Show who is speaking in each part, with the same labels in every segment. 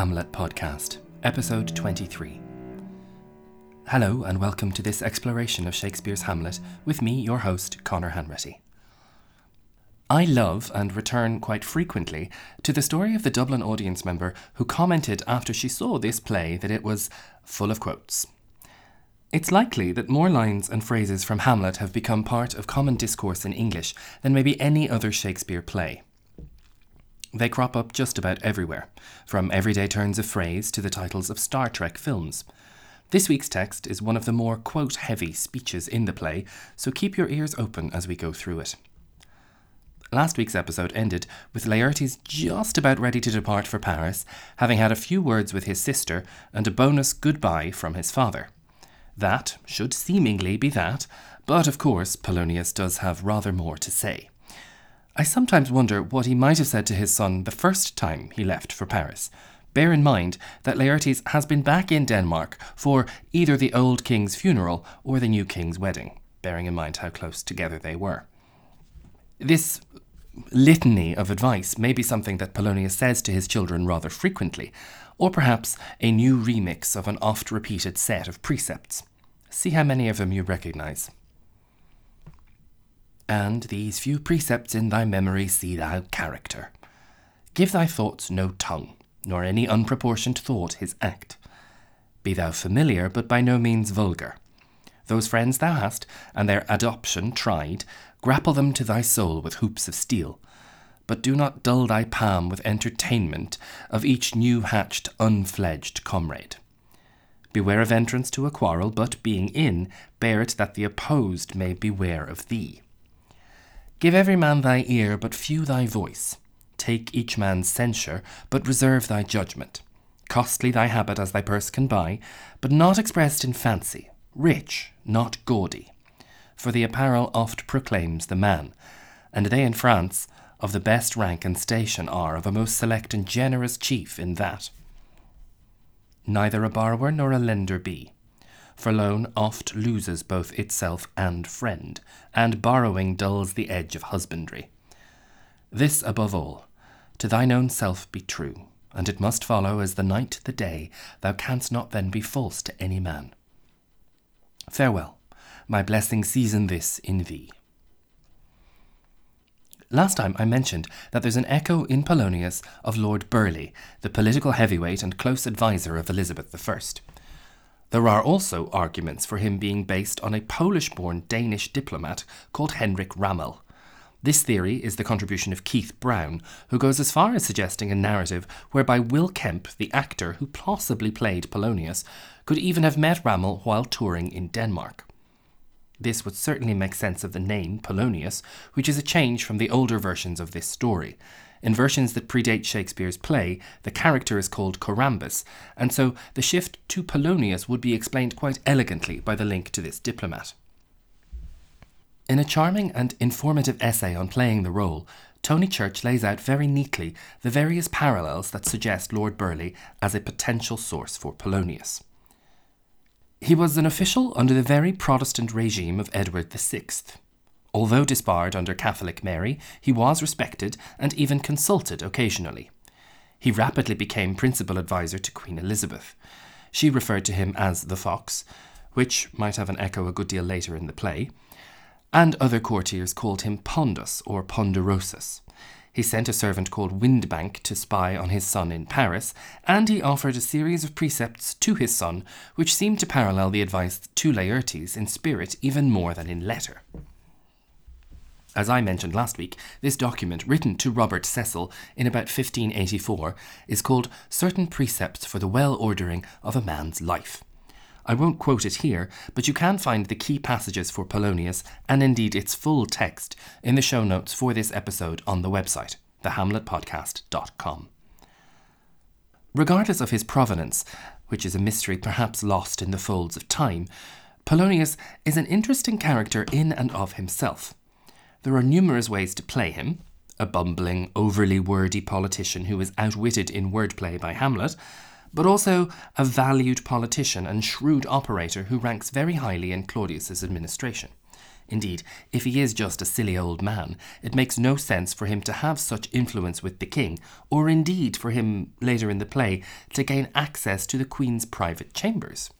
Speaker 1: Hamlet Podcast, Episode 23. Hello, and welcome to this exploration of Shakespeare's Hamlet with me, your host, Conor Hanratty. I love and return quite frequently to the story of the Dublin audience member who commented after she saw this play that it was full of quotes. It's likely that more lines and phrases from Hamlet have become part of common discourse in English than maybe any other Shakespeare play. They crop up just about everywhere, from everyday turns of phrase to the titles of Star Trek films. This week's text is one of the more quote heavy speeches in the play, so keep your ears open as we go through it. Last week's episode ended with Laertes just about ready to depart for Paris, having had a few words with his sister and a bonus goodbye from his father. That should seemingly be that, but of course Polonius does have rather more to say. I sometimes wonder what he might have said to his son the first time he left for Paris. Bear in mind that Laertes has been back in Denmark for either the old king's funeral or the new king's wedding, bearing in mind how close together they were. This litany of advice may be something that Polonius says to his children rather frequently, or perhaps a new remix of an oft repeated set of precepts. See how many of them you recognize. And these few precepts in thy memory see thou character. Give thy thoughts no tongue, nor any unproportioned thought his act. Be thou familiar, but by no means vulgar. Those friends thou hast, and their adoption tried, grapple them to thy soul with hoops of steel. But do not dull thy palm with entertainment of each new hatched, unfledged comrade. Beware of entrance to a quarrel, but being in, bear it that the opposed may beware of thee. Give every man thy ear, but few thy voice. Take each man's censure, but reserve thy judgment. Costly thy habit as thy purse can buy, but not expressed in fancy, rich, not gaudy. For the apparel oft proclaims the man, and they in France of the best rank and station are of a most select and generous chief in that neither a borrower nor a lender be. For loan oft loses both itself and friend, and borrowing dulls the edge of husbandry. This above all, to thine own self be true, and it must follow as the night the day, thou canst not then be false to any man. Farewell, my blessing season this in thee. Last time I mentioned that there's an echo in Polonius of Lord Burleigh, the political heavyweight and close adviser of Elizabeth I. There are also arguments for him being based on a Polish born Danish diplomat called Henrik Ramel. This theory is the contribution of Keith Brown, who goes as far as suggesting a narrative whereby Will Kemp, the actor who possibly played Polonius, could even have met Ramel while touring in Denmark. This would certainly make sense of the name Polonius, which is a change from the older versions of this story. In versions that predate Shakespeare's play, the character is called Corambus, and so the shift to Polonius would be explained quite elegantly by the link to this diplomat. In a charming and informative essay on playing the role, Tony Church lays out very neatly the various parallels that suggest Lord Burleigh as a potential source for Polonius. He was an official under the very Protestant regime of Edward VI. Although disbarred under Catholic Mary, he was respected and even consulted occasionally. He rapidly became principal adviser to Queen Elizabeth. She referred to him as the Fox, which might have an echo a good deal later in the play, and other courtiers called him Pondus or Ponderosus. He sent a servant called Windbank to spy on his son in Paris, and he offered a series of precepts to his son, which seemed to parallel the advice to Laertes in spirit even more than in letter. As I mentioned last week, this document, written to Robert Cecil in about 1584, is called Certain Precepts for the Well Ordering of a Man's Life. I won't quote it here, but you can find the key passages for Polonius and indeed its full text in the show notes for this episode on the website, thehamletpodcast.com. Regardless of his provenance, which is a mystery perhaps lost in the folds of time, Polonius is an interesting character in and of himself. There are numerous ways to play him a bumbling, overly wordy politician who is outwitted in wordplay by Hamlet, but also a valued politician and shrewd operator who ranks very highly in Claudius's administration. Indeed, if he is just a silly old man, it makes no sense for him to have such influence with the king, or indeed for him, later in the play, to gain access to the queen's private chambers.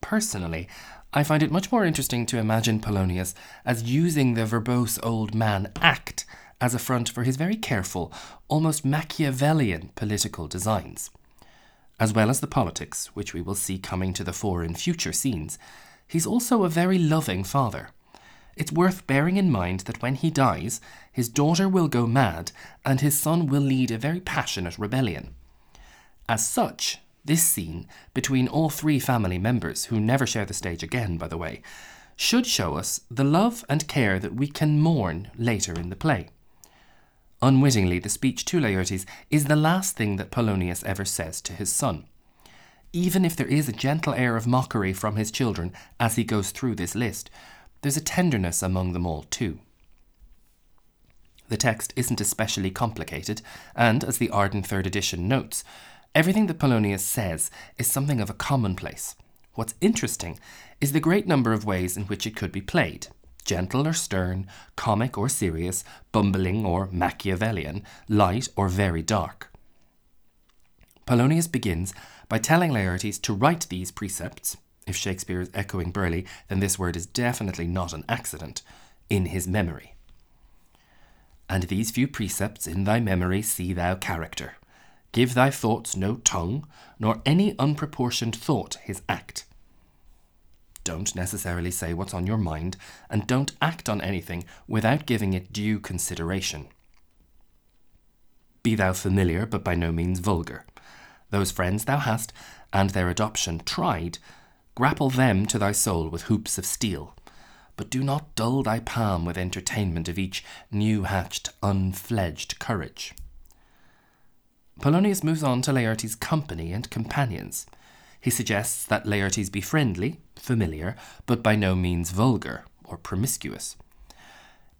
Speaker 1: Personally, I find it much more interesting to imagine Polonius as using the verbose old man act as a front for his very careful, almost Machiavellian political designs. As well as the politics, which we will see coming to the fore in future scenes, he's also a very loving father. It's worth bearing in mind that when he dies, his daughter will go mad and his son will lead a very passionate rebellion. As such, this scene, between all three family members, who never share the stage again, by the way, should show us the love and care that we can mourn later in the play. Unwittingly, the speech to Laertes is the last thing that Polonius ever says to his son. Even if there is a gentle air of mockery from his children as he goes through this list, there's a tenderness among them all, too. The text isn't especially complicated, and as the Arden Third Edition notes, everything that Polonius says is something of a commonplace. What's interesting is the great number of ways in which it could be played gentle or stern, comic or serious, bumbling or Machiavellian, light or very dark. Polonius begins by telling Laertes to write these precepts. If Shakespeare is echoing Burleigh, then this word is definitely not an accident, in his memory. And these few precepts in thy memory see thou character. Give thy thoughts no tongue, nor any unproportioned thought his act don't necessarily say what's on your mind, and don't act on anything without giving it due consideration. Be thou familiar, but by no means vulgar. Those friends thou hast, and their adoption tried, grapple them to thy soul with hoops of steel. But do not dull thy palm with entertainment of each new hatched, unfledged courage. Polonius moves on to Laertes' company and companions. He suggests that Laertes be friendly, familiar, but by no means vulgar or promiscuous.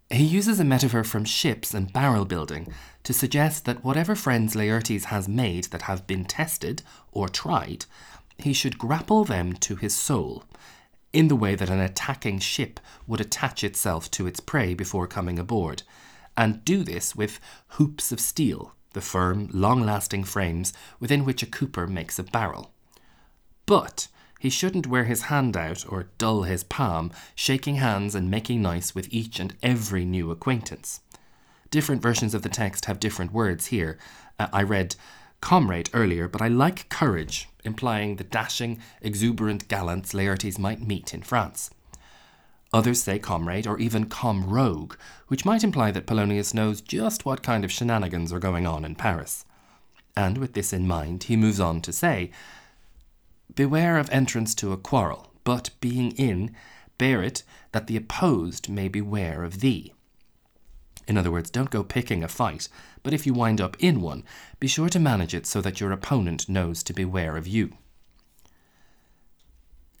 Speaker 1: He uses a metaphor from ships and barrel building to suggest that whatever friends Laertes has made that have been tested or tried, he should grapple them to his soul, in the way that an attacking ship would attach itself to its prey before coming aboard, and do this with hoops of steel, the firm, long lasting frames within which a cooper makes a barrel. But he shouldn't wear his hand out or dull his palm, shaking hands and making nice with each and every new acquaintance. Different versions of the text have different words here. Uh, I read comrade earlier, but I like courage, implying the dashing, exuberant gallants Laertes might meet in France. Others say comrade or even comrogue, which might imply that Polonius knows just what kind of shenanigans are going on in Paris. And with this in mind, he moves on to say Beware of entrance to a quarrel, but being in, bear it that the opposed may beware of thee. In other words, don't go picking a fight, but if you wind up in one, be sure to manage it so that your opponent knows to beware of you.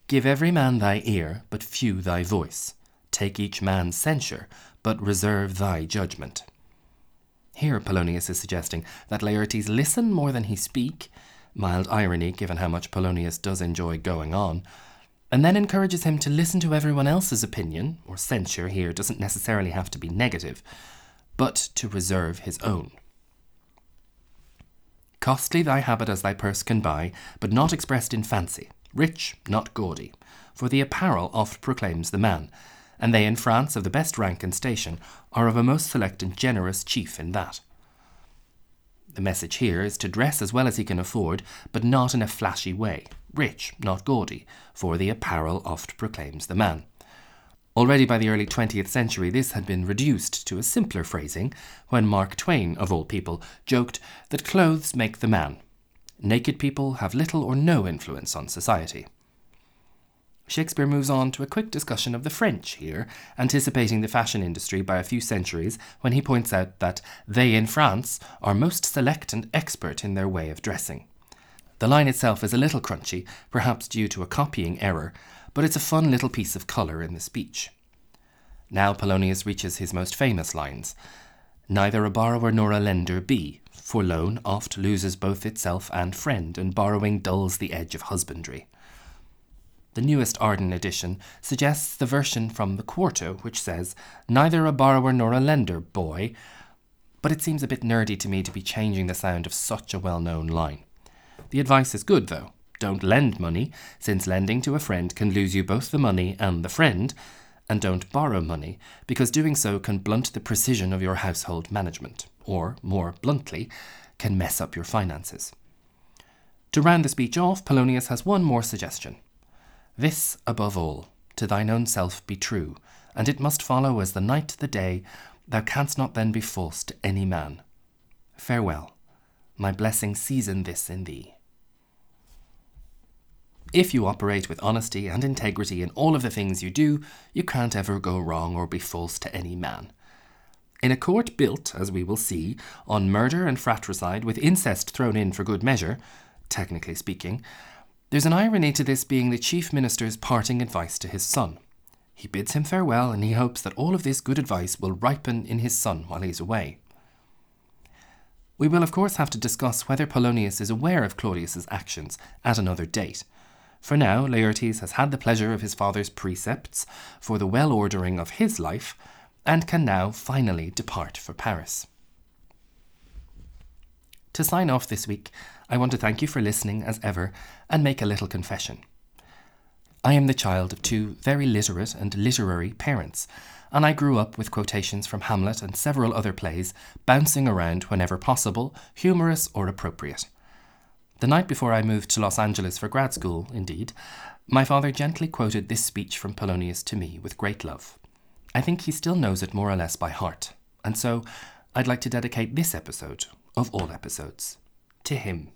Speaker 1: Give every man thy ear, but few thy voice. Take each man's censure, but reserve thy judgment. Here Polonius is suggesting that Laertes listen more than he speak, mild irony given how much Polonius does enjoy going on, and then encourages him to listen to everyone else's opinion, or censure here doesn't necessarily have to be negative, but to reserve his own. Costly thy habit as thy purse can buy, but not expressed in fancy, rich, not gaudy, for the apparel oft proclaims the man, and they in France of the best rank and station are of a most select and generous chief in that. The message here is to dress as well as he can afford, but not in a flashy way, rich, not gaudy, for the apparel oft proclaims the man. Already by the early 20th century, this had been reduced to a simpler phrasing when Mark Twain, of all people, joked that clothes make the man. Naked people have little or no influence on society. Shakespeare moves on to a quick discussion of the French here, anticipating the fashion industry by a few centuries when he points out that they in France are most select and expert in their way of dressing. The line itself is a little crunchy, perhaps due to a copying error, but it's a fun little piece of colour in the speech. Now Polonius reaches his most famous lines Neither a borrower nor a lender be, for loan oft loses both itself and friend, and borrowing dulls the edge of husbandry. The newest Arden edition suggests the version from the Quarto, which says, Neither a borrower nor a lender, boy. But it seems a bit nerdy to me to be changing the sound of such a well known line. The advice is good, though. Don't lend money, since lending to a friend can lose you both the money and the friend. And don't borrow money, because doing so can blunt the precision of your household management, or, more bluntly, can mess up your finances. To round the speech off, Polonius has one more suggestion. This, above all, to thine own self be true, and it must follow as the night the day, thou canst not then be false to any man. Farewell. My blessing season this in thee. If you operate with honesty and integrity in all of the things you do, you can't ever go wrong or be false to any man. In a court built, as we will see, on murder and fratricide with incest thrown in for good measure, technically speaking, there's an irony to this being the chief minister's parting advice to his son. He bids him farewell and he hopes that all of this good advice will ripen in his son while he's away. We will, of course, have to discuss whether Polonius is aware of Claudius's actions at another date. For now, Laertes has had the pleasure of his father's precepts for the well ordering of his life, and can now finally depart for Paris. To sign off this week, I want to thank you for listening as ever and make a little confession. I am the child of two very literate and literary parents, and I grew up with quotations from Hamlet and several other plays bouncing around whenever possible, humorous or appropriate. The night before I moved to Los Angeles for grad school, indeed, my father gently quoted this speech from Polonius to me with great love. I think he still knows it more or less by heart, and so I'd like to dedicate this episode, of all episodes, to him.